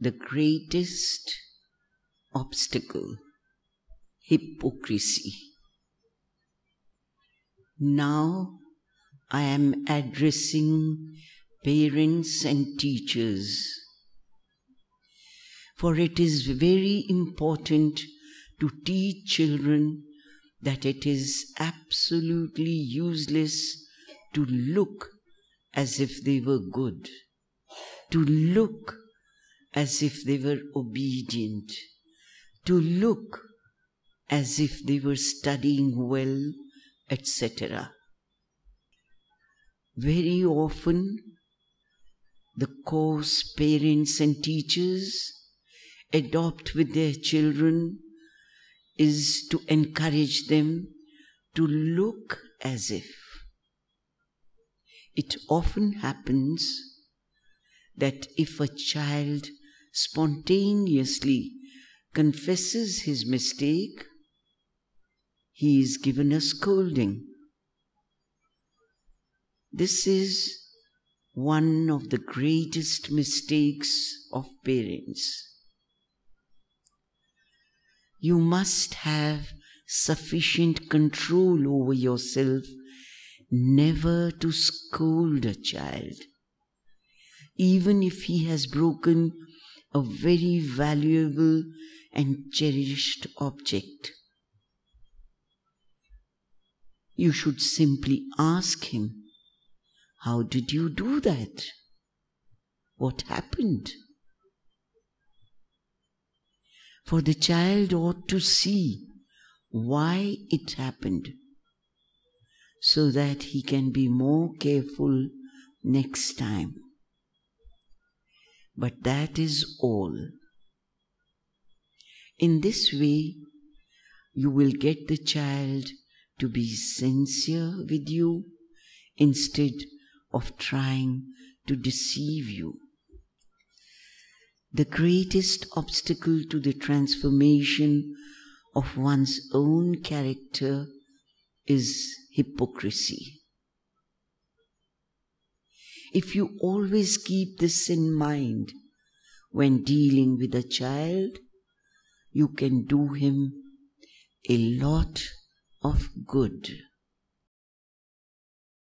the greatest obstacle hypocrisy. Now I am addressing parents and teachers, for it is very important to teach children that it is absolutely useless to look as if they were good, to look as if they were obedient, to look as if they were studying well, etc. Very often, the course parents and teachers adopt with their children is to encourage them to look as if. It often happens that if a child spontaneously confesses his mistake, he is given a scolding. This is one of the greatest mistakes of parents. You must have sufficient control over yourself never to scold a child, even if he has broken a very valuable and cherished object. You should simply ask him, How did you do that? What happened? For the child ought to see why it happened so that he can be more careful next time. But that is all. In this way, you will get the child to be sincere with you instead of trying to deceive you. The greatest obstacle to the transformation of one's own character is hypocrisy. If you always keep this in mind when dealing with a child, you can do him a lot of good.